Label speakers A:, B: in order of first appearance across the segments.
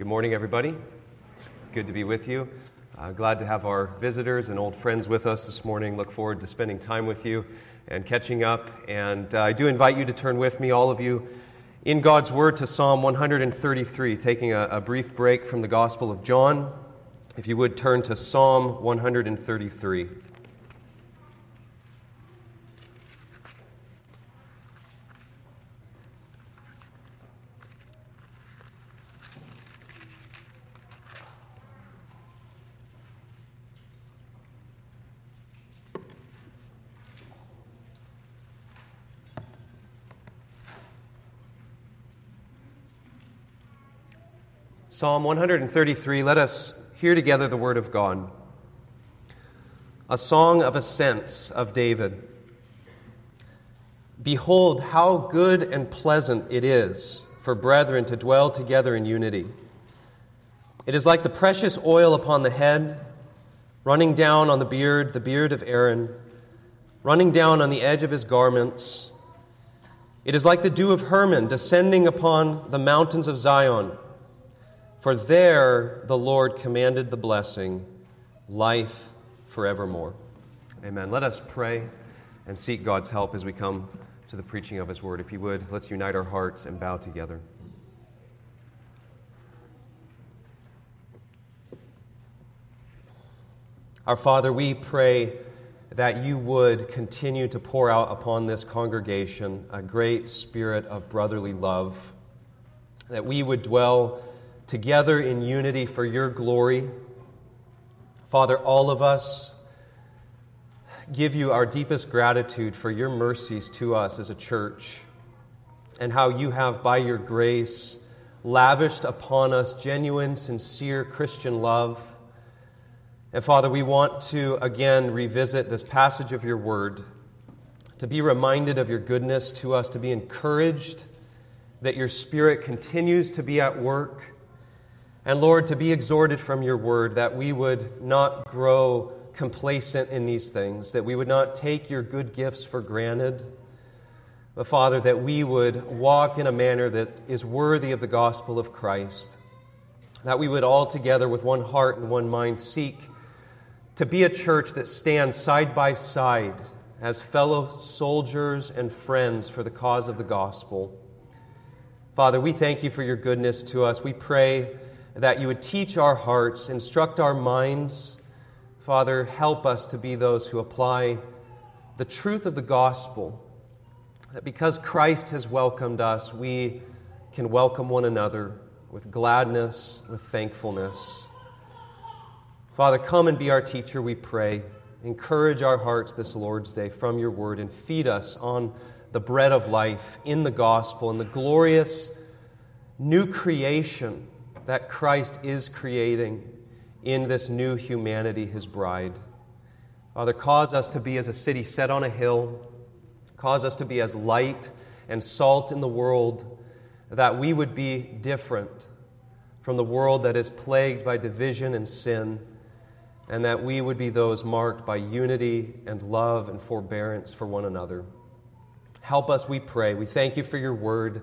A: Good morning, everybody. It's good to be with you. Uh, glad to have our visitors and old friends with us this morning. Look forward to spending time with you and catching up. And uh, I do invite you to turn with me, all of you, in God's Word to Psalm 133, taking a, a brief break from the Gospel of John. If you would turn to Psalm 133. Psalm 133, let us hear together the word of God. A song of ascents of David. Behold, how good and pleasant it is for brethren to dwell together in unity. It is like the precious oil upon the head, running down on the beard, the beard of Aaron, running down on the edge of his garments. It is like the dew of Hermon descending upon the mountains of Zion. For there the Lord commanded the blessing, life forevermore. Amen. Let us pray and seek God's help as we come to the preaching of His word. If you would, let's unite our hearts and bow together. Our Father, we pray that you would continue to pour out upon this congregation a great spirit of brotherly love, that we would dwell together in unity for your glory. Father, all of us give you our deepest gratitude for your mercies to us as a church and how you have, by your grace, lavished upon us genuine, sincere Christian love. And Father, we want to again revisit this passage of your word, to be reminded of your goodness to us, to be encouraged that your Spirit continues to be at work and Lord, to be exhorted from your word that we would not grow complacent in these things, that we would not take your good gifts for granted, but Father, that we would walk in a manner that is worthy of the gospel of Christ, that we would all together with one heart and one mind seek to be a church that stands side by side as fellow soldiers and friends for the cause of the gospel. Father, we thank you for your goodness to us. We pray that you would teach our hearts, instruct our minds. Father, help us to be those who apply the truth of the gospel. That because Christ has welcomed us, we can welcome one another with gladness, with thankfulness. Father, come and be our teacher, we pray. Encourage our hearts this Lord's Day from your word and feed us on the bread of life in the gospel and the glorious new creation that Christ is creating in this new humanity, his bride. Father, cause us to be as a city set on a hill, cause us to be as light and salt in the world, that we would be different from the world that is plagued by division and sin, and that we would be those marked by unity and love and forbearance for one another. Help us, we pray. We thank you for your word.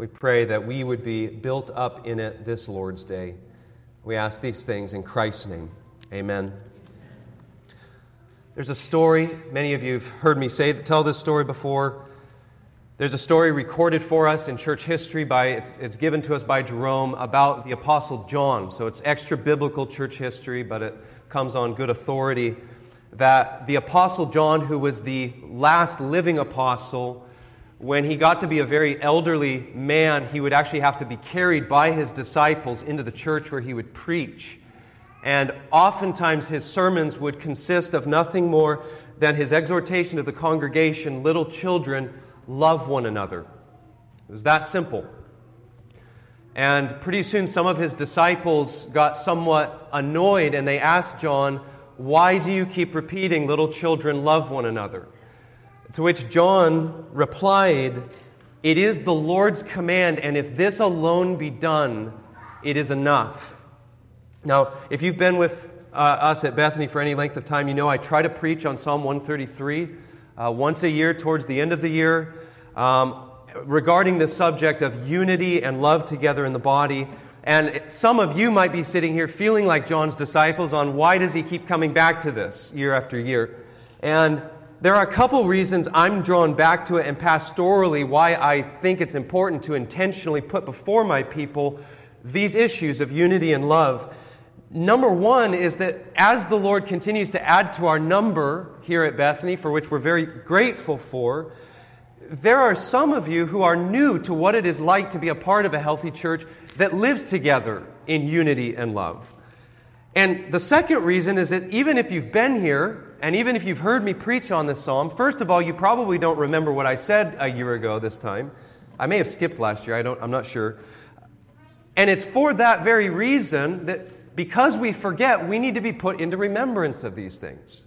A: We pray that we would be built up in it this Lord's Day. We ask these things in Christ's name. Amen. There's a story, many of you have heard me say tell this story before. There's a story recorded for us in church history by it's, it's given to us by Jerome about the apostle John. So it's extra biblical church history, but it comes on good authority that the apostle John, who was the last living apostle, when he got to be a very elderly man, he would actually have to be carried by his disciples into the church where he would preach. And oftentimes his sermons would consist of nothing more than his exhortation of the congregation little children, love one another. It was that simple. And pretty soon, some of his disciples got somewhat annoyed and they asked John, Why do you keep repeating, little children, love one another? To which John replied, It is the Lord's command, and if this alone be done, it is enough. Now, if you've been with uh, us at Bethany for any length of time, you know I try to preach on Psalm 133 uh, once a year towards the end of the year um, regarding the subject of unity and love together in the body. And some of you might be sitting here feeling like John's disciples on why does he keep coming back to this year after year. And there are a couple reasons I'm drawn back to it, and pastorally, why I think it's important to intentionally put before my people these issues of unity and love. Number one is that as the Lord continues to add to our number here at Bethany, for which we're very grateful for, there are some of you who are new to what it is like to be a part of a healthy church that lives together in unity and love. And the second reason is that even if you've been here, and even if you've heard me preach on this psalm, first of all, you probably don't remember what I said a year ago this time. I may have skipped last year, I don't, I'm not sure. And it's for that very reason that because we forget, we need to be put into remembrance of these things.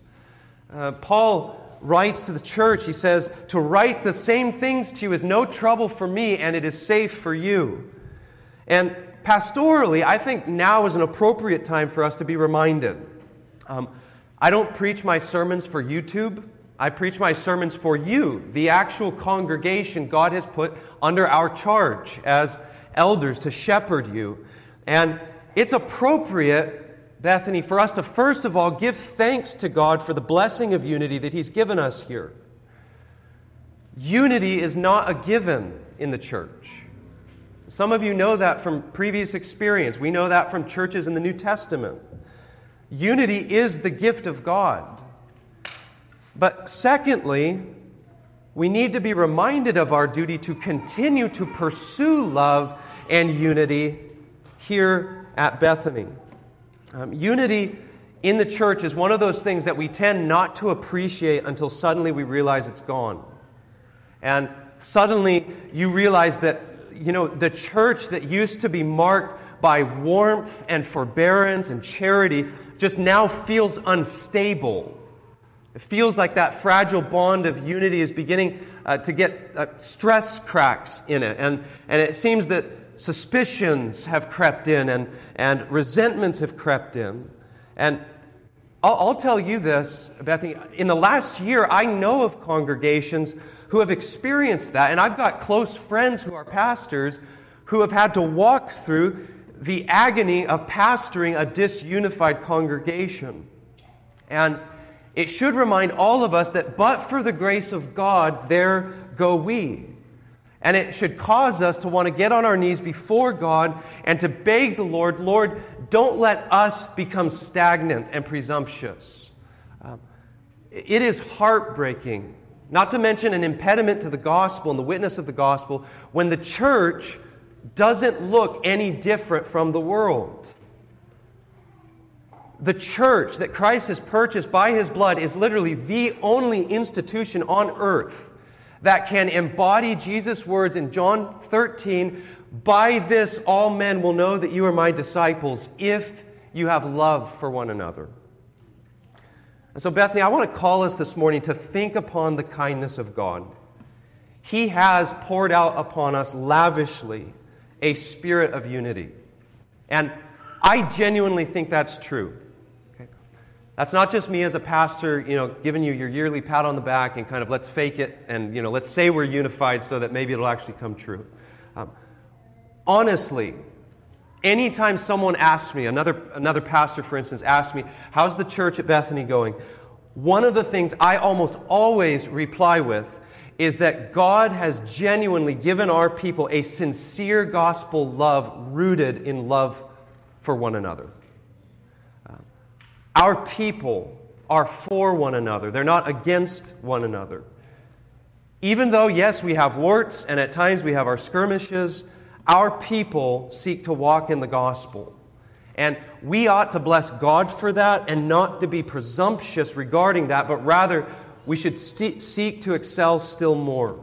A: Uh, Paul writes to the church, he says, To write the same things to you is no trouble for me, and it is safe for you. And pastorally, I think now is an appropriate time for us to be reminded. Um, I don't preach my sermons for YouTube. I preach my sermons for you, the actual congregation God has put under our charge as elders to shepherd you. And it's appropriate, Bethany, for us to first of all give thanks to God for the blessing of unity that He's given us here. Unity is not a given in the church. Some of you know that from previous experience. We know that from churches in the New Testament. Unity is the gift of God. But secondly, we need to be reminded of our duty to continue to pursue love and unity here at Bethany. Um, unity in the church is one of those things that we tend not to appreciate until suddenly we realize it's gone. And suddenly you realize that, you know, the church that used to be marked by warmth and forbearance and charity just now feels unstable. It feels like that fragile bond of unity is beginning uh, to get uh, stress cracks in it. And, and it seems that suspicions have crept in and, and resentments have crept in. And I'll, I'll tell you this, Bethany, in the last year, I know of congregations who have experienced that. And I've got close friends who are pastors who have had to walk through the agony of pastoring a disunified congregation. And it should remind all of us that but for the grace of God, there go we. And it should cause us to want to get on our knees before God and to beg the Lord, Lord, don't let us become stagnant and presumptuous. Um, it is heartbreaking, not to mention an impediment to the gospel and the witness of the gospel, when the church doesn't look any different from the world. The church that Christ has purchased by his blood is literally the only institution on earth that can embody Jesus' words in John 13 By this all men will know that you are my disciples if you have love for one another. And so, Bethany, I want to call us this morning to think upon the kindness of God. He has poured out upon us lavishly a spirit of unity. And I genuinely think that's true. That's not just me as a pastor, you know, giving you your yearly pat on the back and kind of let's fake it and, you know, let's say we're unified so that maybe it'll actually come true. Um, honestly, anytime someone asks me, another, another pastor, for instance, asks me, how's the church at Bethany going? One of the things I almost always reply with is that God has genuinely given our people a sincere gospel love rooted in love for one another. Uh, our people are for one another, they're not against one another. Even though, yes, we have warts and at times we have our skirmishes, our people seek to walk in the gospel. And we ought to bless God for that and not to be presumptuous regarding that, but rather we should st- seek to excel still more.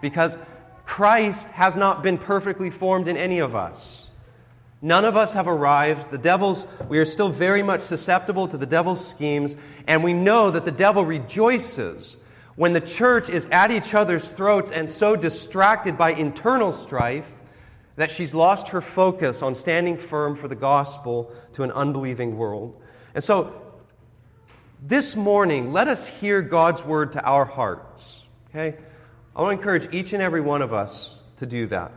A: Because Christ has not been perfectly formed in any of us. None of us have arrived. The devil's, we are still very much susceptible to the devil's schemes, and we know that the devil rejoices when the church is at each other's throats and so distracted by internal strife that she's lost her focus on standing firm for the gospel to an unbelieving world. And so, this morning, let us hear God's word to our hearts. Okay? I want to encourage each and every one of us to do that.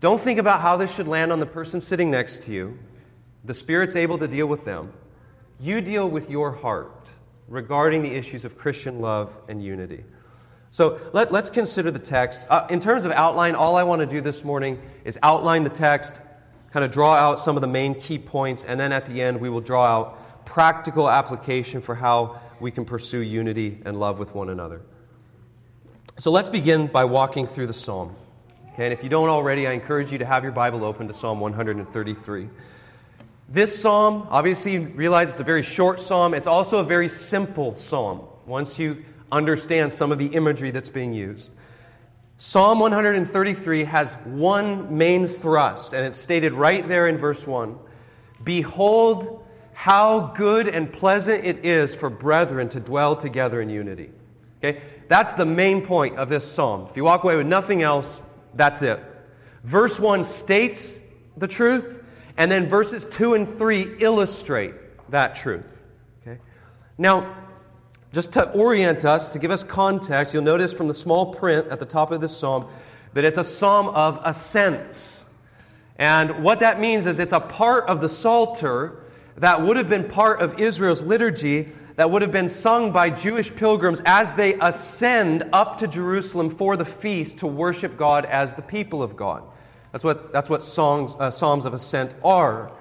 A: Don't think about how this should land on the person sitting next to you. The Spirit's able to deal with them. You deal with your heart regarding the issues of Christian love and unity. So let, us consider the text. Uh, in terms of outline, all I want to do this morning is outline the text, kind of draw out some of the main key points, and then at the end, we will draw out practical application for how we can pursue unity and love with one another. So let's begin by walking through the psalm. Okay, and if you don't already, I encourage you to have your Bible open to Psalm 133. This psalm, obviously, you realize it's a very short psalm. It's also a very simple psalm once you understand some of the imagery that's being used. Psalm 133 has one main thrust, and it's stated right there in verse 1 Behold, how good and pleasant it is for brethren to dwell together in unity. Okay? That's the main point of this psalm. If you walk away with nothing else, that's it. Verse 1 states the truth, and then verses 2 and 3 illustrate that truth. Okay? Now, just to orient us, to give us context, you'll notice from the small print at the top of this psalm that it's a psalm of ascents. And what that means is it's a part of the Psalter that would have been part of Israel's liturgy that would have been sung by Jewish pilgrims as they ascend up to Jerusalem for the feast to worship God as the people of God. That's what, that's what songs, uh, Psalms of Ascent are.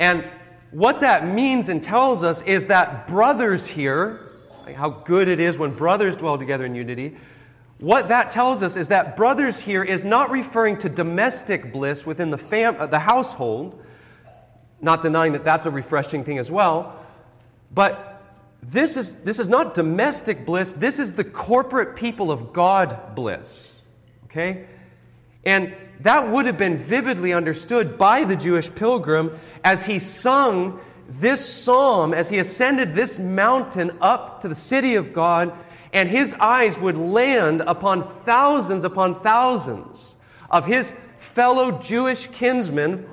A: And what that means and tells us is that brothers here, how good it is when brothers dwell together in unity, what that tells us is that brothers here is not referring to domestic bliss within the, fam- uh, the household, not denying that that's a refreshing thing as well, but this is, this is not domestic bliss, this is the corporate people of God bliss. Okay? And that would have been vividly understood by the Jewish pilgrim as he sung this psalm, as he ascended this mountain up to the city of God, and his eyes would land upon thousands upon thousands of his fellow Jewish kinsmen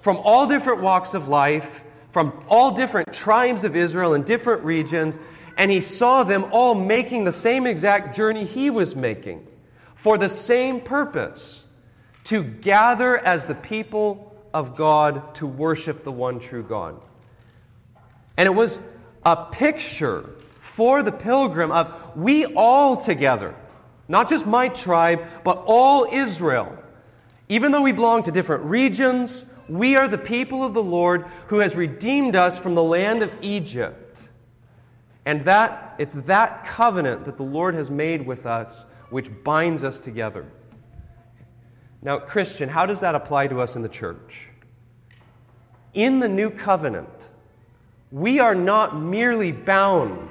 A: from all different walks of life, from all different tribes of Israel in different regions, and he saw them all making the same exact journey he was making for the same purpose to gather as the people of God to worship the one true God. And it was a picture for the pilgrim of we all together, not just my tribe, but all Israel. Even though we belong to different regions, we are the people of the Lord who has redeemed us from the land of Egypt. And that it's that covenant that the Lord has made with us which binds us together. Now, Christian, how does that apply to us in the church? In the new covenant, we are not merely bound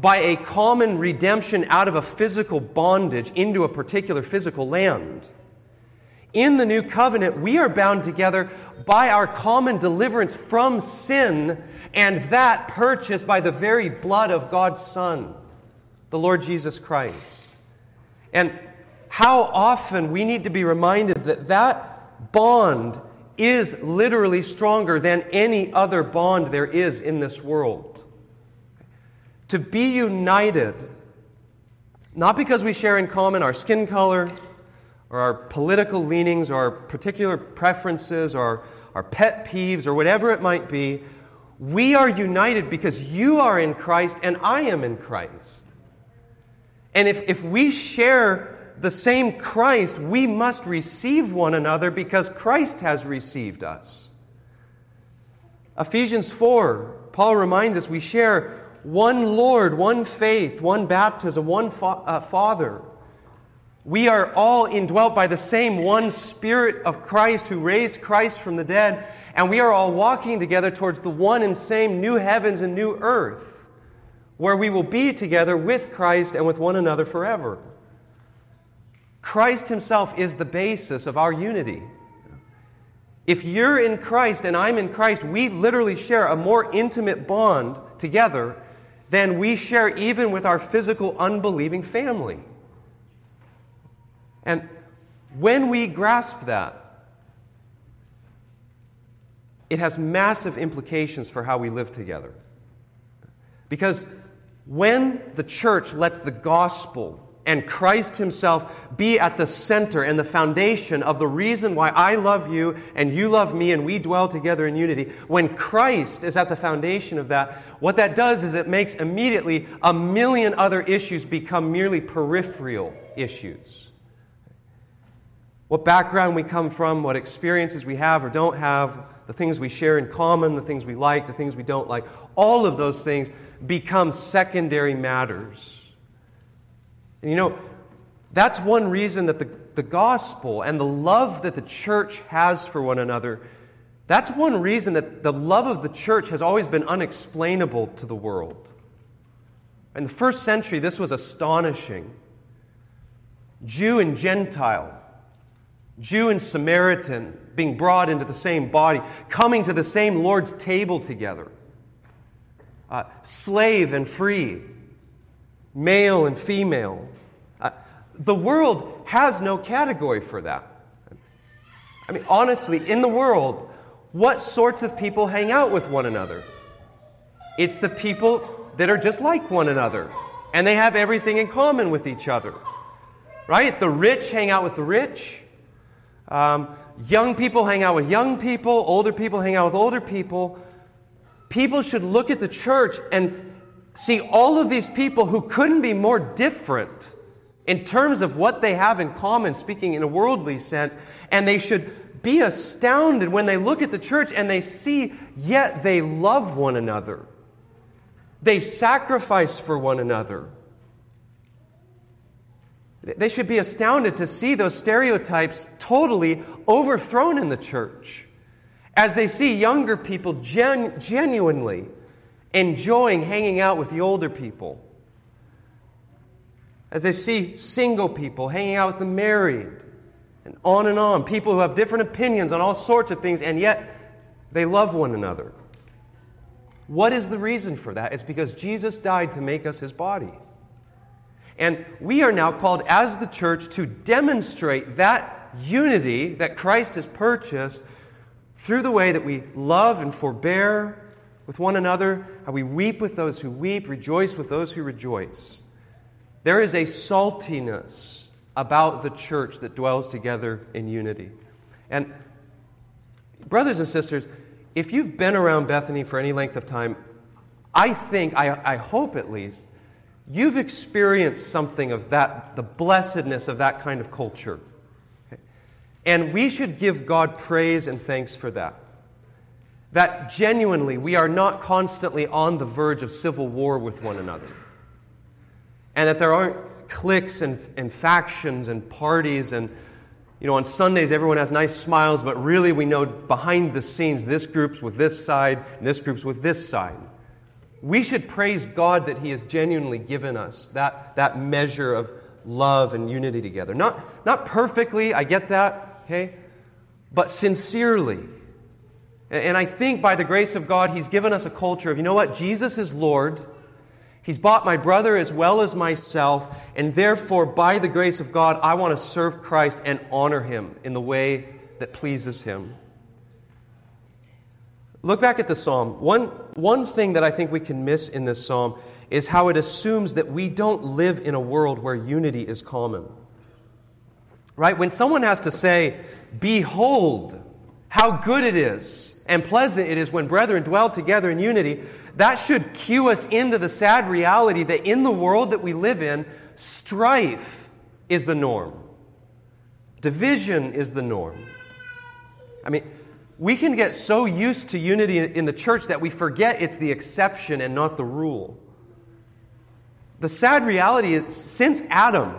A: by a common redemption out of a physical bondage into a particular physical land. In the new covenant, we are bound together by our common deliverance from sin, and that purchased by the very blood of God's Son, the Lord Jesus Christ. And how often we need to be reminded that that bond is literally stronger than any other bond there is in this world. To be united, not because we share in common our skin color, or our political leanings, or our particular preferences, or our pet peeves, or whatever it might be, we are united because you are in Christ and I am in Christ. And if, if we share the same Christ, we must receive one another because Christ has received us. Ephesians 4, Paul reminds us we share one Lord, one faith, one baptism, one fa- uh, Father. We are all indwelt by the same one Spirit of Christ who raised Christ from the dead, and we are all walking together towards the one and same new heavens and new earth, where we will be together with Christ and with one another forever. Christ Himself is the basis of our unity. If you're in Christ and I'm in Christ, we literally share a more intimate bond together than we share even with our physical unbelieving family. And when we grasp that, it has massive implications for how we live together. Because when the church lets the gospel and Christ Himself be at the center and the foundation of the reason why I love you and you love me and we dwell together in unity, when Christ is at the foundation of that, what that does is it makes immediately a million other issues become merely peripheral issues. What background we come from, what experiences we have or don't have, the things we share in common, the things we like, the things we don't like, all of those things become secondary matters. And you know, that's one reason that the, the gospel and the love that the church has for one another, that's one reason that the love of the church has always been unexplainable to the world. In the first century, this was astonishing. Jew and Gentile, Jew and Samaritan being brought into the same body, coming to the same Lord's table together, uh, slave and free, male and female. Uh, the world has no category for that. I mean, honestly, in the world, what sorts of people hang out with one another? It's the people that are just like one another, and they have everything in common with each other. Right? The rich hang out with the rich. Um, young people hang out with young people. Older people hang out with older people. People should look at the church and see all of these people who couldn't be more different in terms of what they have in common, speaking in a worldly sense, and they should be astounded when they look at the church and they see, yet they love one another. They sacrifice for one another. They should be astounded to see those stereotypes totally overthrown in the church as they see younger people gen- genuinely enjoying hanging out with the older people, as they see single people hanging out with the married, and on and on, people who have different opinions on all sorts of things, and yet they love one another. What is the reason for that? It's because Jesus died to make us his body. And we are now called as the church to demonstrate that unity that Christ has purchased through the way that we love and forbear with one another, how we weep with those who weep, rejoice with those who rejoice. There is a saltiness about the church that dwells together in unity. And, brothers and sisters, if you've been around Bethany for any length of time, I think, I, I hope at least, you've experienced something of that, the blessedness of that kind of culture. Okay? And we should give God praise and thanks for that that genuinely we are not constantly on the verge of civil war with one another. And that there aren't cliques and, and factions and parties and you know, on Sundays, everyone has nice smiles, but really we know behind the scenes, this group's with this side, and this group's with this side. We should praise God that He has genuinely given us that, that measure of love and unity together. Not, not perfectly, I get that, okay? But sincerely. And I think by the grace of God, He's given us a culture of, you know what, Jesus is Lord. He's bought my brother as well as myself, and therefore, by the grace of God, I want to serve Christ and honor Him in the way that pleases Him. Look back at the psalm. One, one thing that I think we can miss in this psalm is how it assumes that we don't live in a world where unity is common. Right? When someone has to say, Behold, how good it is and pleasant it is when brethren dwell together in unity, that should cue us into the sad reality that in the world that we live in, strife is the norm, division is the norm. I mean, we can get so used to unity in the church that we forget it's the exception and not the rule. The sad reality is, since Adam,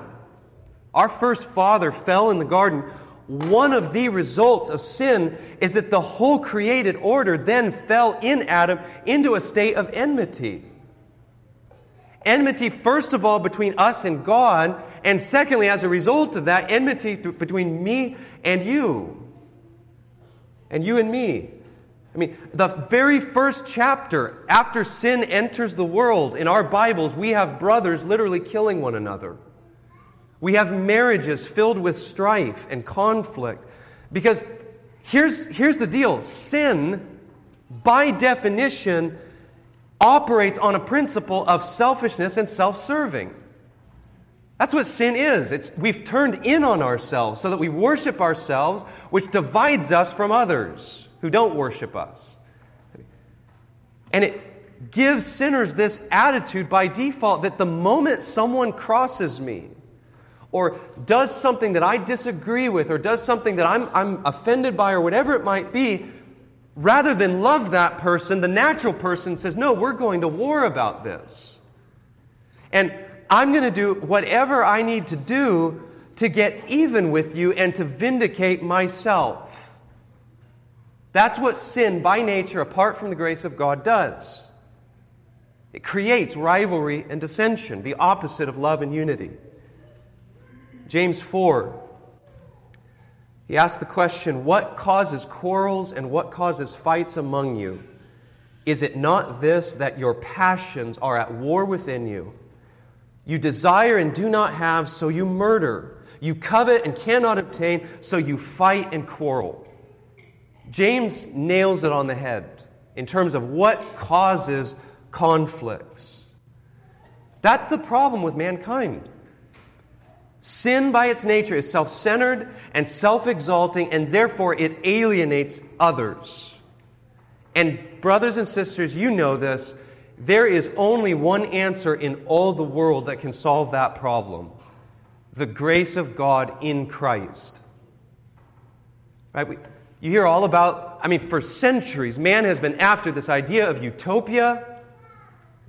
A: our first father, fell in the garden, one of the results of sin is that the whole created order then fell in Adam into a state of enmity. Enmity, first of all, between us and God, and secondly, as a result of that, enmity between me and you. And you and me. I mean, the very first chapter after sin enters the world in our Bibles, we have brothers literally killing one another. We have marriages filled with strife and conflict. Because here's, here's the deal sin, by definition, operates on a principle of selfishness and self serving. That's what sin is. It's, we've turned in on ourselves so that we worship ourselves, which divides us from others who don't worship us. And it gives sinners this attitude by default that the moment someone crosses me, or does something that I disagree with, or does something that I'm, I'm offended by, or whatever it might be, rather than love that person, the natural person says, No, we're going to war about this. And I'm going to do whatever I need to do to get even with you and to vindicate myself. That's what sin, by nature, apart from the grace of God, does. It creates rivalry and dissension, the opposite of love and unity. James 4, he asks the question What causes quarrels and what causes fights among you? Is it not this that your passions are at war within you? You desire and do not have, so you murder. You covet and cannot obtain, so you fight and quarrel. James nails it on the head in terms of what causes conflicts. That's the problem with mankind. Sin, by its nature, is self centered and self exalting, and therefore it alienates others. And, brothers and sisters, you know this. There is only one answer in all the world that can solve that problem the grace of God in Christ. Right? We, you hear all about, I mean, for centuries, man has been after this idea of utopia,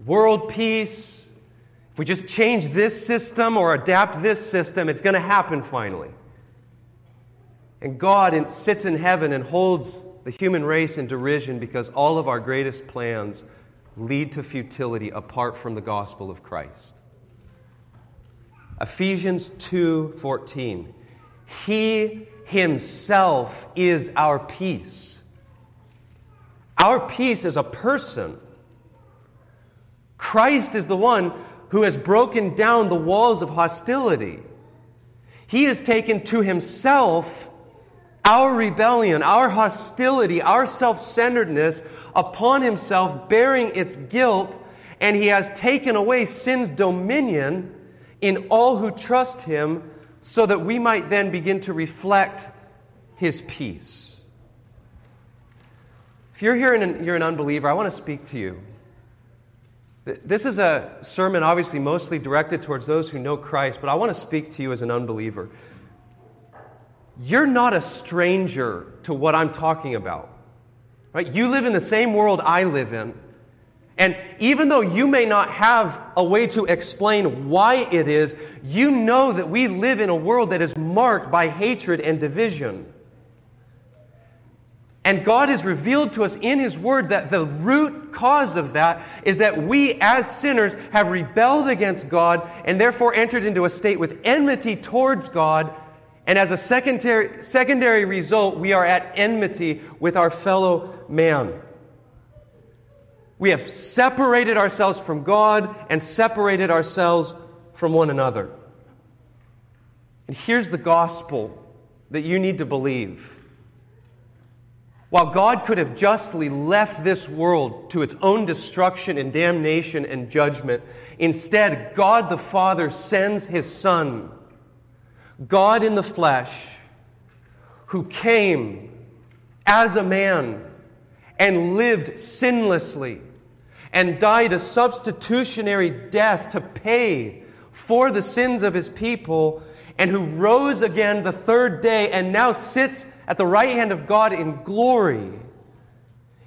A: world peace. If we just change this system or adapt this system, it's going to happen finally. And God sits in heaven and holds the human race in derision because all of our greatest plans lead to futility apart from the gospel of Christ. Ephesians 2:14 He himself is our peace. Our peace is a person. Christ is the one who has broken down the walls of hostility. He has taken to himself our rebellion, our hostility, our self centeredness, upon himself, bearing its guilt, and he has taken away sin's dominion in all who trust him, so that we might then begin to reflect his peace. If you're here and you're an unbeliever, I want to speak to you. This is a sermon, obviously, mostly directed towards those who know Christ, but I want to speak to you as an unbeliever. You're not a stranger to what I'm talking about. Right? You live in the same world I live in. And even though you may not have a way to explain why it is, you know that we live in a world that is marked by hatred and division. And God has revealed to us in His Word that the root cause of that is that we, as sinners, have rebelled against God and therefore entered into a state with enmity towards God and as a secondary, secondary result, we are at enmity with our fellow man. We have separated ourselves from God and separated ourselves from one another. And here's the gospel that you need to believe. While God could have justly left this world to its own destruction and damnation and judgment, instead, God the Father sends His Son God in the flesh, who came as a man and lived sinlessly and died a substitutionary death to pay for the sins of his people, and who rose again the third day and now sits at the right hand of God in glory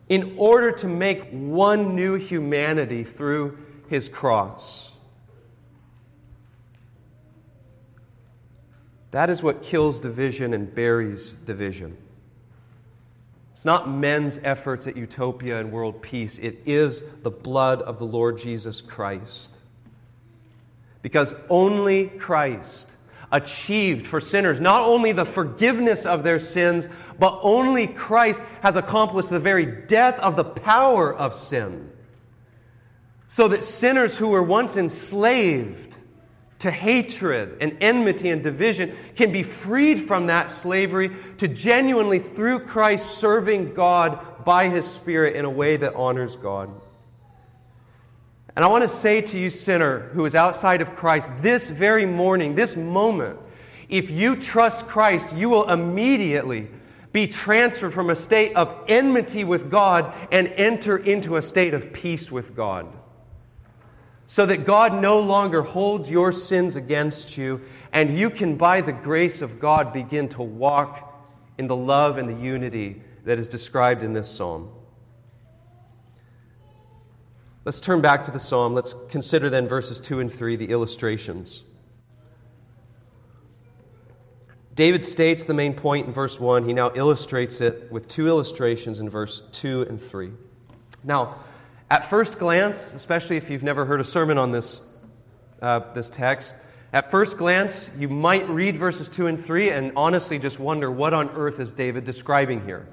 A: in order to make one new humanity through his cross. That is what kills division and buries division. Not men's efforts at utopia and world peace, it is the blood of the Lord Jesus Christ. Because only Christ achieved for sinners not only the forgiveness of their sins, but only Christ has accomplished the very death of the power of sin. So that sinners who were once enslaved to hatred and enmity and division can be freed from that slavery to genuinely, through Christ, serving God by His Spirit in a way that honors God. And I want to say to you, sinner who is outside of Christ, this very morning, this moment, if you trust Christ, you will immediately be transferred from a state of enmity with God and enter into a state of peace with God. So that God no longer holds your sins against you, and you can, by the grace of God, begin to walk in the love and the unity that is described in this psalm. Let's turn back to the psalm. Let's consider then verses 2 and 3, the illustrations. David states the main point in verse 1. He now illustrates it with two illustrations in verse 2 and 3. Now, at first glance, especially if you've never heard a sermon on this, uh, this text, at first glance, you might read verses 2 and 3 and honestly just wonder what on earth is David describing here.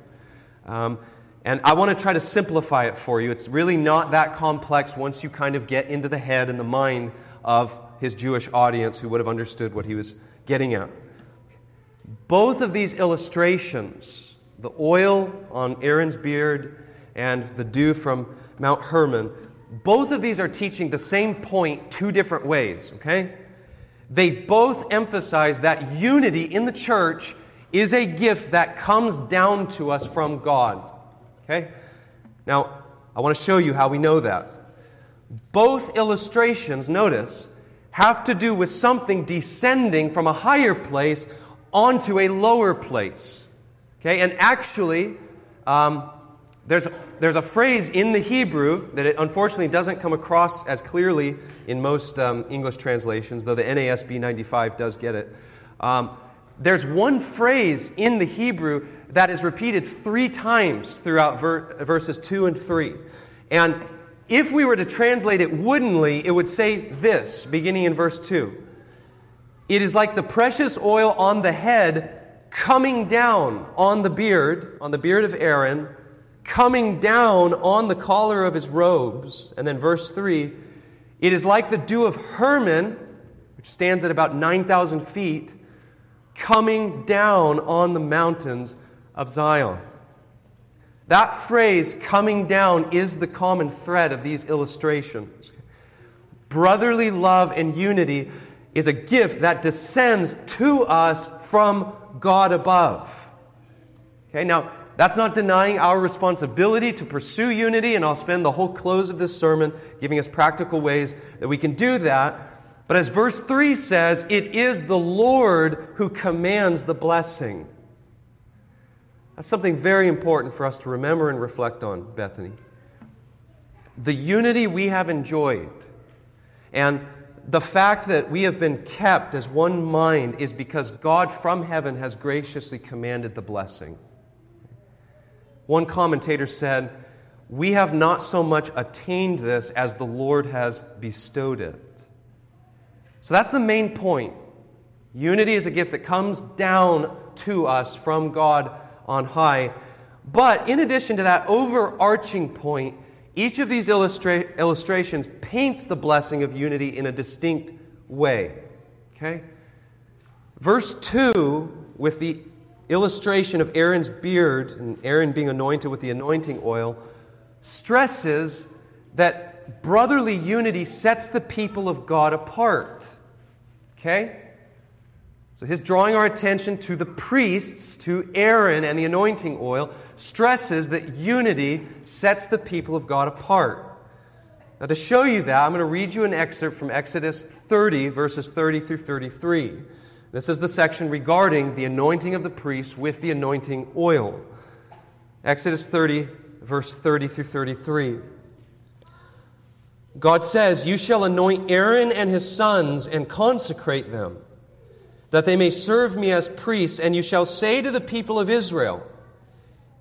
A: Um, and I want to try to simplify it for you. It's really not that complex once you kind of get into the head and the mind of his Jewish audience who would have understood what he was getting at. Both of these illustrations, the oil on Aaron's beard and the dew from Mount Hermon, both of these are teaching the same point two different ways, okay? They both emphasize that unity in the church is a gift that comes down to us from God. Okay? Now, I want to show you how we know that. Both illustrations, notice, have to do with something descending from a higher place onto a lower place. Okay, and actually, um, there's, there's a phrase in the Hebrew that it unfortunately doesn't come across as clearly in most um, English translations, though the NASB 95 does get it. Um, there's one phrase in the Hebrew that is repeated three times throughout ver- verses 2 and 3. And if we were to translate it woodenly, it would say this, beginning in verse 2 it is like the precious oil on the head coming down on the beard, on the beard of Aaron, coming down on the collar of his robes. And then verse 3 it is like the dew of Hermon, which stands at about 9,000 feet, coming down on the mountains of Zion. That phrase, coming down, is the common thread of these illustrations. Brotherly love and unity is a gift that descends to us from God above. Okay, now that's not denying our responsibility to pursue unity, and I'll spend the whole close of this sermon giving us practical ways that we can do that. But as verse 3 says, it is the Lord who commands the blessing. That's something very important for us to remember and reflect on, Bethany. The unity we have enjoyed and the fact that we have been kept as one mind is because God from heaven has graciously commanded the blessing. One commentator said, We have not so much attained this as the Lord has bestowed it. So that's the main point. Unity is a gift that comes down to us from God on high. But in addition to that overarching point, each of these illustra- illustrations paints the blessing of unity in a distinct way. Okay? Verse 2, with the illustration of Aaron's beard and Aaron being anointed with the anointing oil, stresses that brotherly unity sets the people of God apart. Okay? So his drawing our attention to the priests, to Aaron and the anointing oil, stresses that unity sets the people of God apart. Now, to show you that, I'm going to read you an excerpt from Exodus 30, verses 30 through 33. This is the section regarding the anointing of the priests with the anointing oil. Exodus 30, verse 30 through 33. God says, You shall anoint Aaron and his sons and consecrate them that they may serve me as priests, and you shall say to the people of Israel,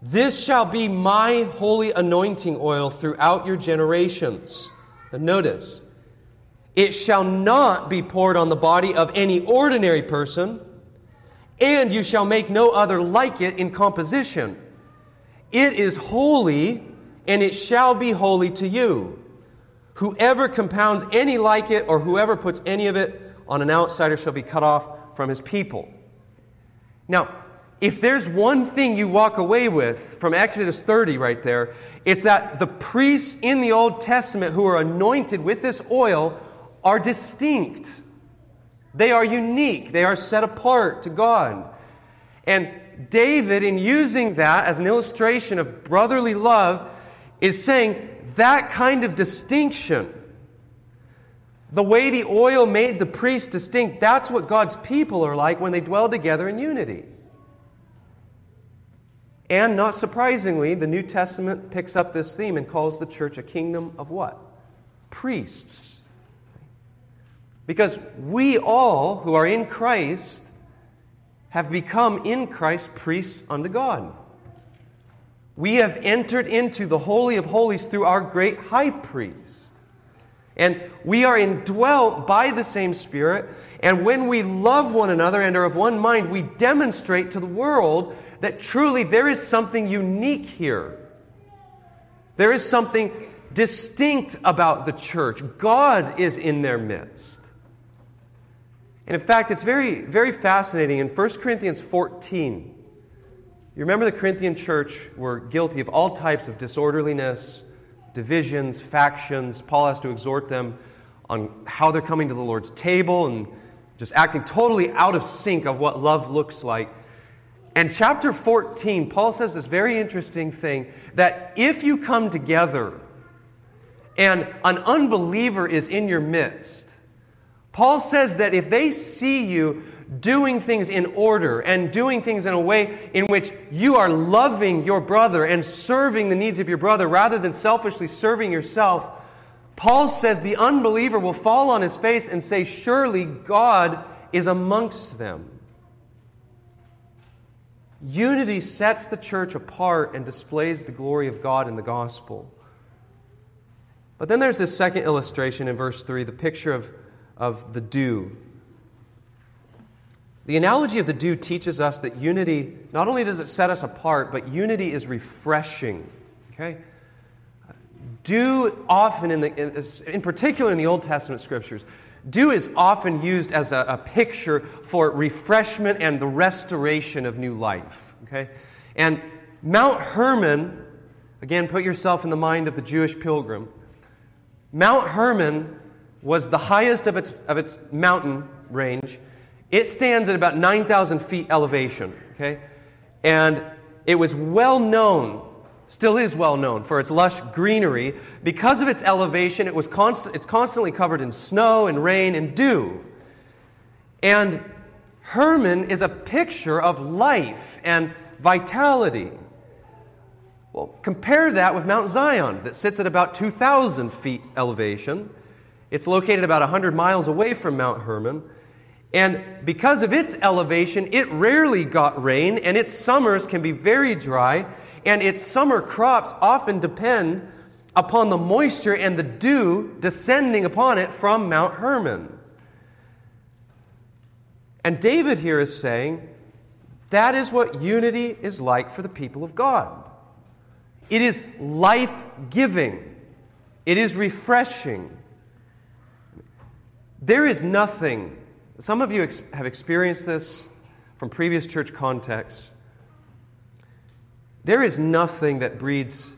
A: This shall be my holy anointing oil throughout your generations. And notice, it shall not be poured on the body of any ordinary person, and you shall make no other like it in composition. It is holy, and it shall be holy to you. Whoever compounds any like it, or whoever puts any of it on an outsider, shall be cut off from his people. Now, if there's one thing you walk away with from Exodus 30 right there, it's that the priests in the Old Testament who are anointed with this oil are distinct. They are unique. They are set apart to God. And David, in using that as an illustration of brotherly love, is saying that kind of distinction, the way the oil made the priest distinct, that's what God's people are like when they dwell together in unity. And not surprisingly, the New Testament picks up this theme and calls the church a kingdom of what? Priests. Because we all who are in Christ have become in Christ priests unto God. We have entered into the Holy of Holies through our great high priest. And we are indwelt by the same Spirit. And when we love one another and are of one mind, we demonstrate to the world that truly there is something unique here. There is something distinct about the church. God is in their midst. And in fact, it's very, very fascinating. In 1 Corinthians 14, you remember the Corinthian church were guilty of all types of disorderliness, divisions, factions. Paul has to exhort them on how they're coming to the Lord's table and just acting totally out of sync of what love looks like. And chapter 14, Paul says this very interesting thing that if you come together and an unbeliever is in your midst, Paul says that if they see you doing things in order and doing things in a way in which you are loving your brother and serving the needs of your brother rather than selfishly serving yourself, Paul says the unbeliever will fall on his face and say, Surely God is amongst them. Unity sets the church apart and displays the glory of God in the gospel. But then there's this second illustration in verse 3, the picture of, of the dew. The analogy of the dew teaches us that unity, not only does it set us apart, but unity is refreshing. Okay? Dew often, in, the, in particular in the Old Testament scriptures, dew is often used as a, a, picture for refreshment and the restoration of new life. Okay? And Mount Hermon, again, put yourself in the mind of the Jewish pilgrim. Mount Hermon was the highest of its, of its mountain range. It stands at about 9,000 feet elevation. Okay? And it was well known still is well known for its lush greenery. Because of its elevation, it was const- it's constantly covered in snow and rain and dew. And Hermon is a picture of life and vitality. Well, compare that with Mount Zion, that sits at about 2,000 feet elevation. It's located about 100 miles away from Mount Hermon. And because of its elevation, it rarely got rain, and its summers can be very dry and its summer crops often depend upon the moisture and the dew descending upon it from Mount Hermon. And David here is saying that is what unity is like for the people of God. It is life giving, it is refreshing. There is nothing, some of you ex- have experienced this from previous church contexts. There is nothing that breeds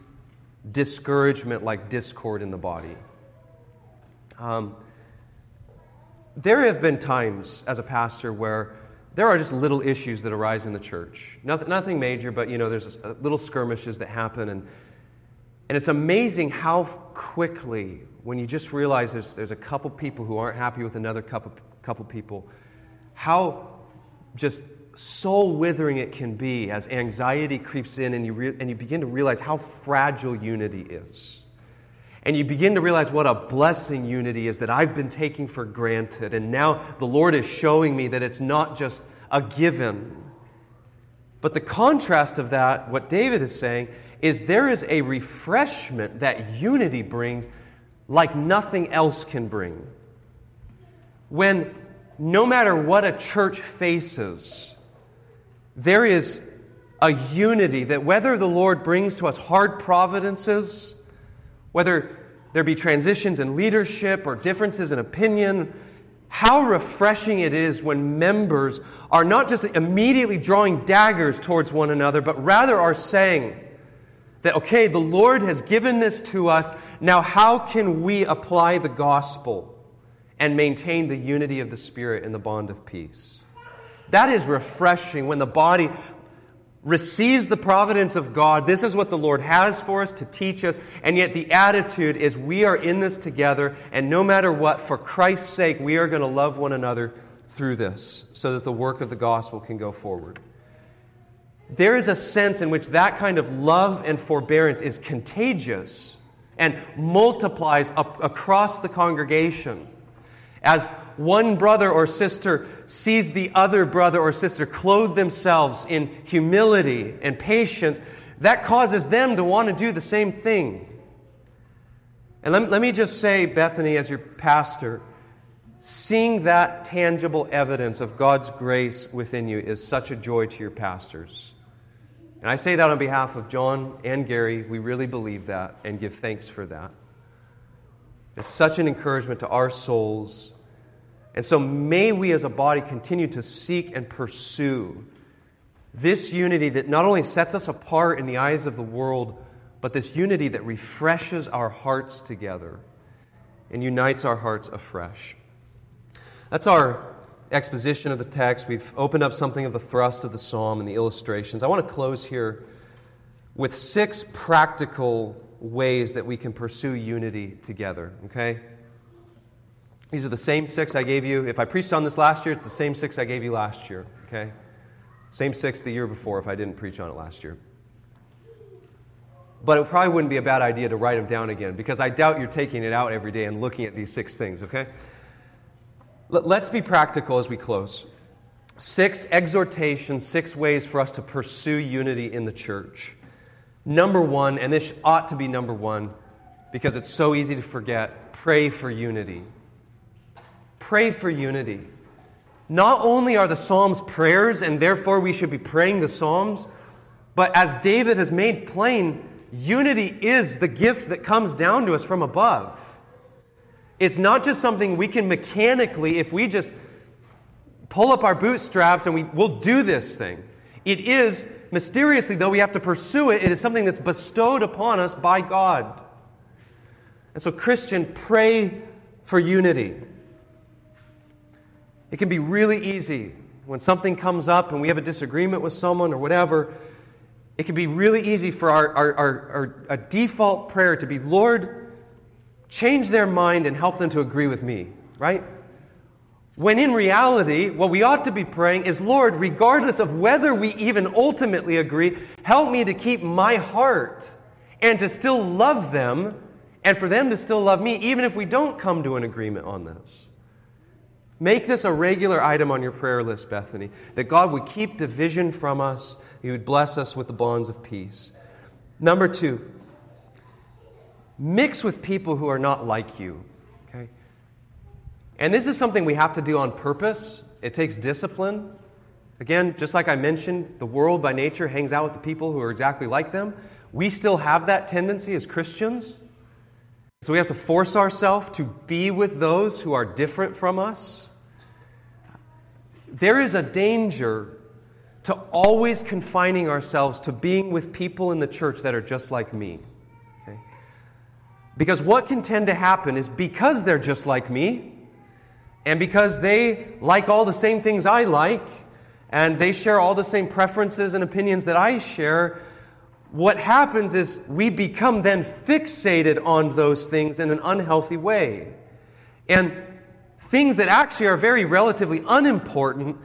A: discouragement like discord in the body. Um, there have been times as a pastor where there are just little issues that arise in the church. Nothing, nothing major, but you know, there's little skirmishes that happen. And, and it's amazing how quickly, when you just realize there's, there's a couple people who aren't happy with another couple, couple people, how just soul withering it can be as anxiety creeps in and you, re- and you begin to realize how fragile unity is. And you begin to realize what a blessing unity is that I've been taking for granted. And now the Lord is showing me that it's not just a given. But the contrast of that, what David is saying, is there is a refreshment that unity brings like nothing else can bring. When no matter what a church faces, there is a unity that whether the Lord brings to us hard providences, whether there be transitions in leadership or differences in opinion, how refreshing it is when members are not just immediately drawing daggers towards one another, but rather are saying that, okay, the Lord has given this to us. Now, how can we apply the gospel and maintain the unity of the Spirit in the bond of peace? That is refreshing when the body receives the providence of God. This is what the Lord has for us to teach us. And yet the attitude is we are in this together, and no matter what, for Christ's sake, we are going to love one another through this so that the work of the gospel can go forward. There is a sense in which that kind of love and forbearance is contagious and multiplies across the congregation. As one brother or sister sees the other brother or sister clothe themselves in humility and patience, that causes them to want to do the same thing. And let, let me just say, Bethany, as your pastor, seeing that tangible evidence of God's grace within you is such a joy to your pastors. And I say that on behalf of John and Gary. We really believe that and give thanks for that. It's such an encouragement to our souls and so may we as a body continue to seek and pursue this unity that not only sets us apart in the eyes of the world, but this unity that refreshes our hearts together and unites our hearts afresh. That's our exposition of the text. We've opened up something of the thrust of the psalm and the illustrations. I want to close here with six practical ways that we can pursue unity together, okay? These are the same six I gave you. If I preached on this last year, it's the same six I gave you last year, okay? Same six the year before if I didn't preach on it last year. But it probably wouldn't be a bad idea to write them down again because I doubt you're taking it out every day and looking at these six things, okay? Let's be practical as we close. Six exhortations, six ways for us to pursue unity in the church. Number one, and this ought to be number one because it's so easy to forget pray for unity pray for unity. Not only are the Psalms prayers, and therefore we should be praying the Psalms, but as David has made plain, unity is the gift that comes down to us from above. It's not just something we can mechanically, if we just pull up our bootstraps and we, we'll do this thing. It is, mysteriously, though we have to pursue it, it is something that's bestowed upon us by God. And so, Christian, pray for unity. It can be really easy when something comes up and we have a disagreement with someone or whatever. It can be really easy for our, our, our, our default prayer to be, Lord, change their mind and help them to agree with me, right? When in reality, what we ought to be praying is, Lord, regardless of whether we even ultimately agree, help me to keep my heart and to still love them and for them to still love me, even if we don't come to an agreement on this. Make this a regular item on your prayer list, Bethany, that God would keep division from us, He would bless us with the bonds of peace. Number two, mix with people who are not like you. Okay? And this is something we have to do on purpose. It takes discipline. Again, just like I mentioned, the world by nature hangs out with the people who are exactly like them. We still have that tendency as Christians. So we have to force ourselves to be with those who are different from us there is a danger to always confining ourselves to being with people in the church that are just like me. Because what can tend to happen is because they're just like me, and because they like all the same things I like, and they share all the same preferences and opinions that I share, what happens is we become then fixated on those things in an unhealthy way. And things that actually are very relatively unimportant,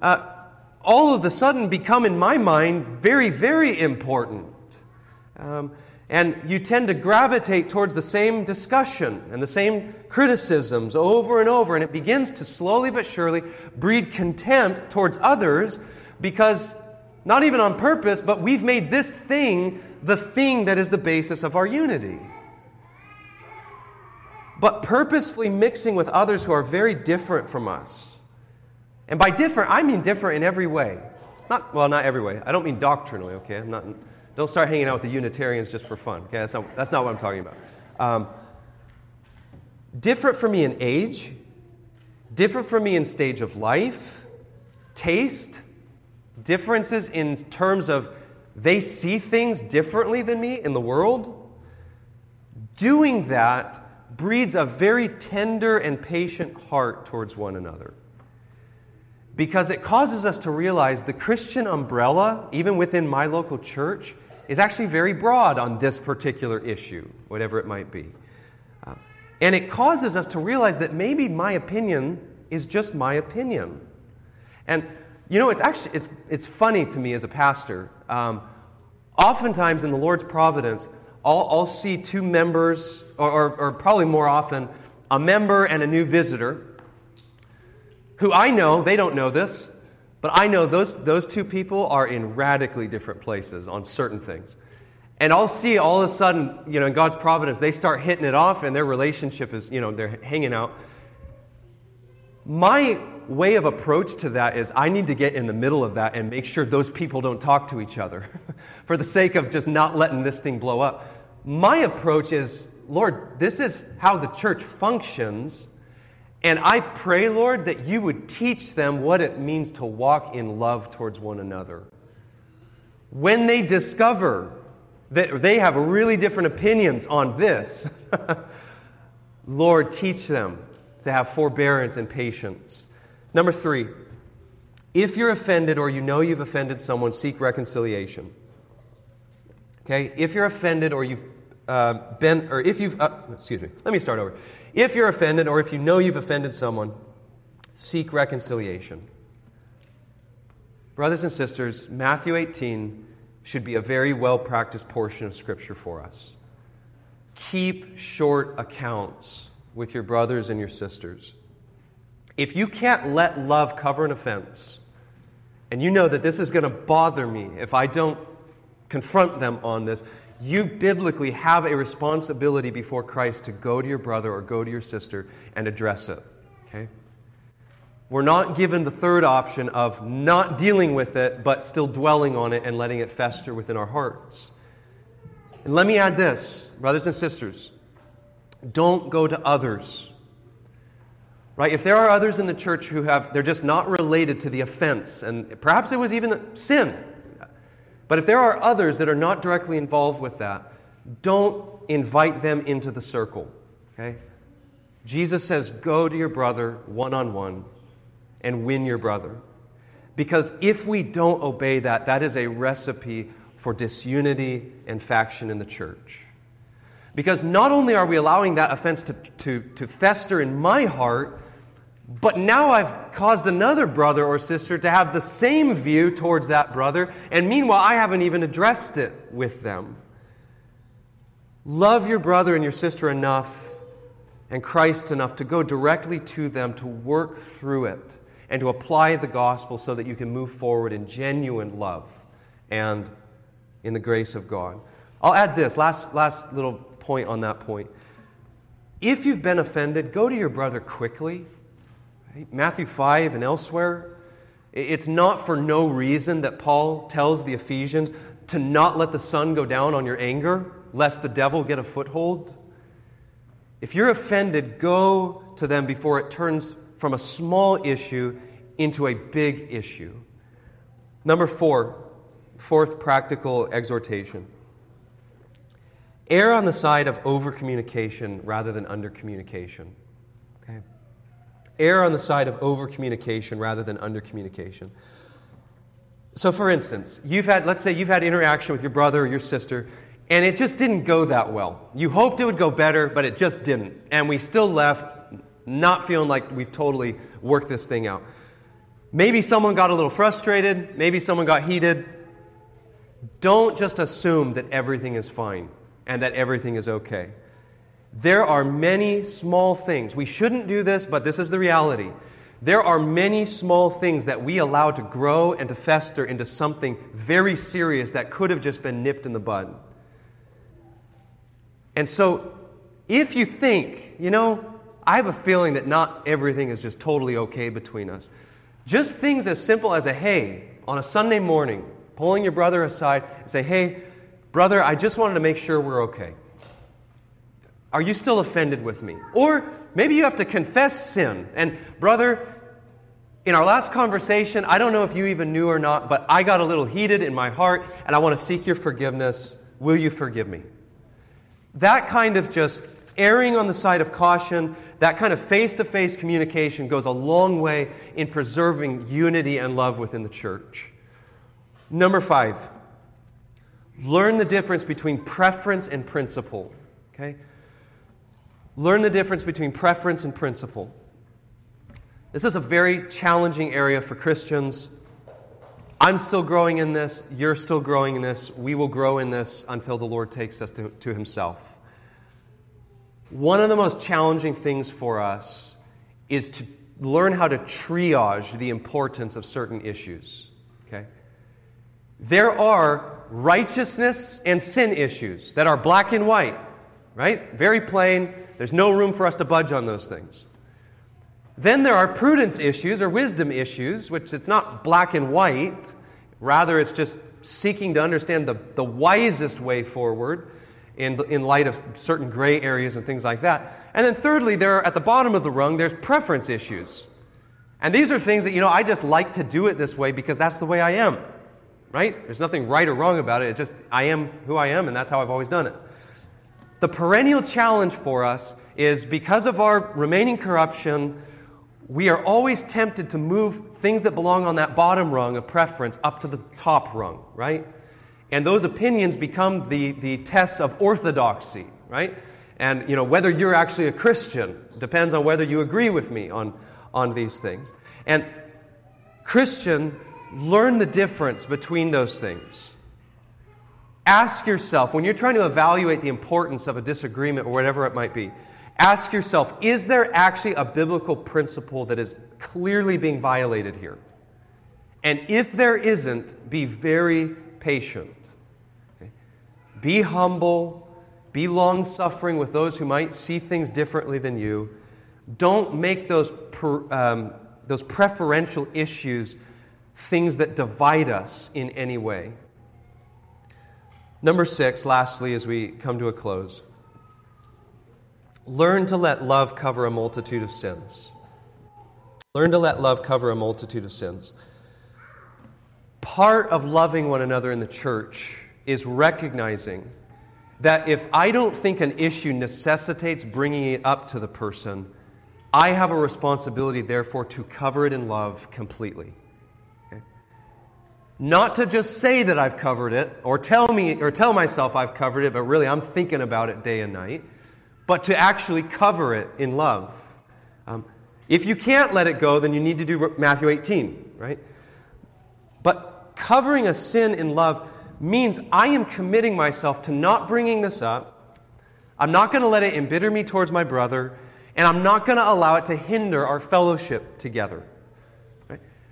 A: uh, all of a sudden become, in my mind, very, very important. Um, and you tend to gravitate towards the same discussion and the same criticisms over and over, and it begins to slowly but surely breed contempt towards others because, not even on purpose, but we've made this thing the thing that is the basis of our unity but purposefully mixing with others who are very different from us. And by different, I mean different in every way. Not, well, not every way. I don't mean doctrinally, okay? I'm not, don't start hanging out with the Unitarians just for fun, okay? That's not, that's not what I'm talking about. Um, different from me in age, different from me in stage of life, taste, differences in terms of they see things differently than me in the world, doing that breeds a very tender and patient heart towards one another. Because it causes us to realize the Christian umbrella, even within my local church, is actually very broad on this particular issue, whatever it might be. Uh, and it causes us to realize that maybe my opinion is just my opinion. And you know, it's actually it's, it's funny to me as a pastor. Um, oftentimes in the Lord's providence, I'll, I'll see two members, or, or, or probably more often, a member and a new visitor, who I know, they don't know this, but I know those, those two people are in radically different places on certain things. And I'll see all of a sudden, you know, in God's providence, they start hitting it off and their relationship is, you know, they're hanging out. My way of approach to that is I need to get in the middle of that and make sure those people don't talk to each other for the sake of just not letting this thing blow up. My approach is, Lord, this is how the church functions. And I pray, Lord, that you would teach them what it means to walk in love towards one another. When they discover that they have really different opinions on this, Lord, teach them to have forbearance and patience. Number three, if you're offended or you know you've offended someone, seek reconciliation. Okay? If you're offended or you've uh, been, or if you've, uh, excuse me, let me start over. If you're offended or if you know you've offended someone, seek reconciliation. Brothers and sisters, Matthew 18 should be a very well practiced portion of Scripture for us. Keep short accounts with your brothers and your sisters. If you can't let love cover an offense, and you know that this is going to bother me if I don't confront them on this, you biblically have a responsibility before Christ to go to your brother or go to your sister and address it. Okay? We're not given the third option of not dealing with it, but still dwelling on it and letting it fester within our hearts. And let me add this, brothers and sisters don't go to others. Right? If there are others in the church who have, they're just not related to the offense, and perhaps it was even sin, but if there are others that are not directly involved with that, don't invite them into the circle. Okay? Jesus says, go to your brother one on one and win your brother. Because if we don't obey that, that is a recipe for disunity and faction in the church. Because not only are we allowing that offense to, to, to fester in my heart, but now I've caused another brother or sister to have the same view towards that brother, and meanwhile, I haven't even addressed it with them. Love your brother and your sister enough and Christ enough to go directly to them to work through it and to apply the gospel so that you can move forward in genuine love and in the grace of God. I'll add this last, last little point on that point. If you've been offended, go to your brother quickly? Matthew 5 and elsewhere, it's not for no reason that Paul tells the Ephesians to not let the sun go down on your anger, lest the devil get a foothold. If you're offended, go to them before it turns from a small issue into a big issue. Number four, fourth practical exhortation. Err on the side of over communication rather than under communication err on the side of over communication rather than under communication. So, for instance, you've had, let's say you've had interaction with your brother or your sister, and it just didn't go that well. You hoped it would go better, but it just didn't. And we still left not feeling like we've totally worked this thing out. Maybe someone got a little frustrated, maybe someone got heated. Don't just assume that everything is fine and that everything is okay. There are many small things. We shouldn't do this, but this is the reality. There are many small things that we allow to grow and to fester into something very serious that could have just been nipped in the bud. And so, if you think, you know, I have a feeling that not everything is just totally okay between us, just things as simple as a hey, on a Sunday morning, pulling your brother aside and say, hey, brother, I just wanted to make sure we're okay. Are you still offended with me? Or maybe you have to confess sin. And, brother, in our last conversation, I don't know if you even knew or not, but I got a little heated in my heart, and I want to seek your forgiveness. Will you forgive me? That kind of just erring on the side of caution, that kind of face to face communication goes a long way in preserving unity and love within the church. Number five, learn the difference between preference and principle. Okay? Learn the difference between preference and principle. This is a very challenging area for Christians. I'm still growing in this. You're still growing in this. We will grow in this until the Lord takes us to, to Himself. One of the most challenging things for us is to learn how to triage the importance of certain issues. Okay? There are righteousness and sin issues that are black and white, right? Very plain. There's no room for us to budge on those things. Then there are prudence issues or wisdom issues, which it's not black and white. Rather, it's just seeking to understand the, the wisest way forward in, in light of certain gray areas and things like that. And then thirdly, there are, at the bottom of the rung, there's preference issues. And these are things that, you know, I just like to do it this way because that's the way I am. Right? There's nothing right or wrong about it. It's just I am who I am, and that's how I've always done it. The perennial challenge for us is because of our remaining corruption, we are always tempted to move things that belong on that bottom rung of preference up to the top rung, right? And those opinions become the, the tests of orthodoxy, right? And you know, whether you're actually a Christian depends on whether you agree with me on, on these things. And Christian, learn the difference between those things. Ask yourself, when you're trying to evaluate the importance of a disagreement or whatever it might be, Ask yourself is there actually a biblical principle that is clearly being violated here? And if there isn't, be very patient. Okay? Be humble, be long suffering with those who might see things differently than you. Don't make those, per, um, those preferential issues things that divide us in any way. Number six, lastly, as we come to a close. Learn to let love cover a multitude of sins. Learn to let love cover a multitude of sins. Part of loving one another in the church is recognizing that if I don't think an issue necessitates bringing it up to the person, I have a responsibility, therefore, to cover it in love completely. Not to just say that I've covered it or tell me or tell myself I've covered it, but really I'm thinking about it day and night but to actually cover it in love. Um, if you can't let it go, then you need to do Matthew 18, right? But covering a sin in love means I am committing myself to not bringing this up. I'm not going to let it embitter me towards my brother, and I'm not going to allow it to hinder our fellowship together.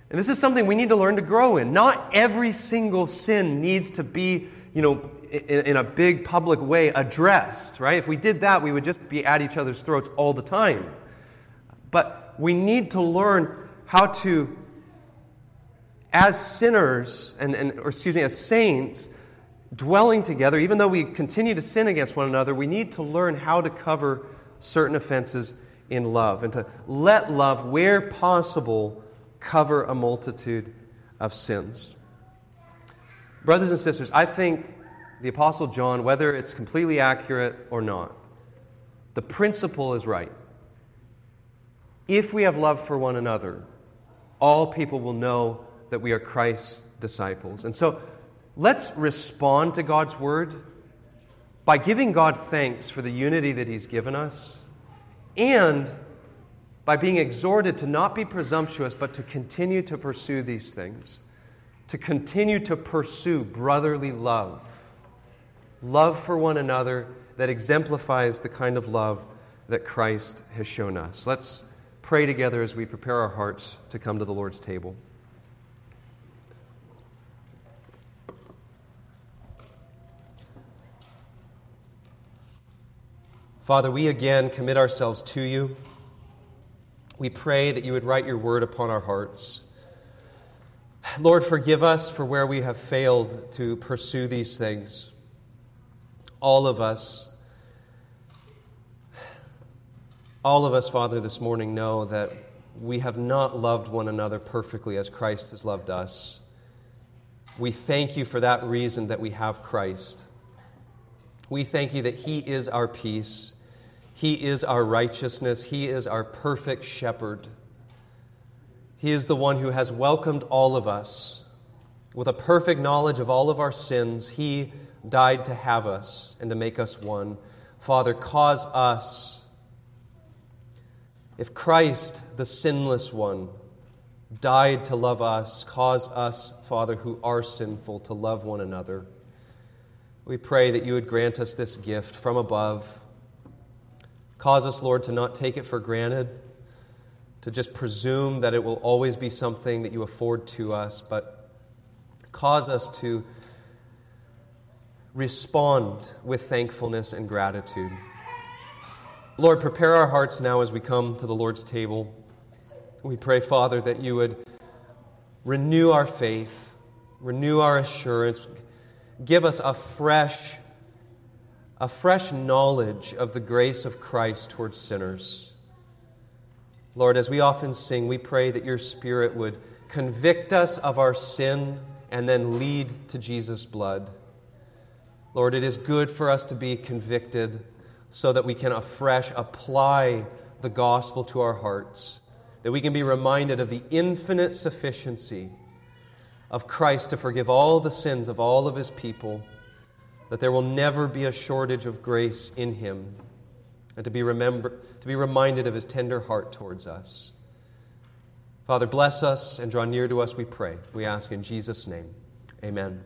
A: And this is something we need to learn to grow in. Not every single sin needs to be, you know, in, in a big public way addressed, right? If we did that, we would just be at each other's throats all the time. But we need to learn how to, as sinners, and, and or excuse me, as saints, dwelling together, even though we continue to sin against one another, we need to learn how to cover certain offenses in love and to let love, where possible, cover a multitude of sins. Brothers and sisters, I think the Apostle John, whether it's completely accurate or not, the principle is right. If we have love for one another, all people will know that we are Christ's disciples. And so let's respond to God's word by giving God thanks for the unity that He's given us and by being exhorted to not be presumptuous, but to continue to pursue these things, to continue to pursue brotherly love love for one another that exemplifies the kind of love that Christ has shown us. Let's pray together as we prepare our hearts to come to the Lord's table. Father, we again commit ourselves to you. We pray that you would write your word upon our hearts. Lord, forgive us for where we have failed to pursue these things all of us All of us, Father, this morning know that we have not loved one another perfectly as Christ has loved us. We thank you for that reason that we have Christ. We thank you that He is our peace, He is our righteousness, He is our perfect shepherd. He is the one who has welcomed all of us. With a perfect knowledge of all of our sins, He died to have us and to make us one. Father, cause us, if Christ, the sinless one, died to love us, cause us, Father, who are sinful, to love one another. We pray that you would grant us this gift from above. Cause us, Lord, to not take it for granted, to just presume that it will always be something that you afford to us, but cause us to respond with thankfulness and gratitude. Lord, prepare our hearts now as we come to the Lord's table. We pray, Father, that you would renew our faith, renew our assurance, give us a fresh, a fresh knowledge of the grace of Christ towards sinners. Lord, as we often sing, we pray that your Spirit would convict us of our sin and then lead to Jesus' blood. Lord, it is good for us to be convicted so that we can afresh apply the gospel to our hearts that we can be reminded of the infinite sufficiency of Christ to forgive all the sins of all of his people, that there will never be a shortage of grace in him, and to be, remember, to be reminded of his tender heart towards us. Father, bless us and draw near to us, we pray. We ask in Jesus' name. Amen.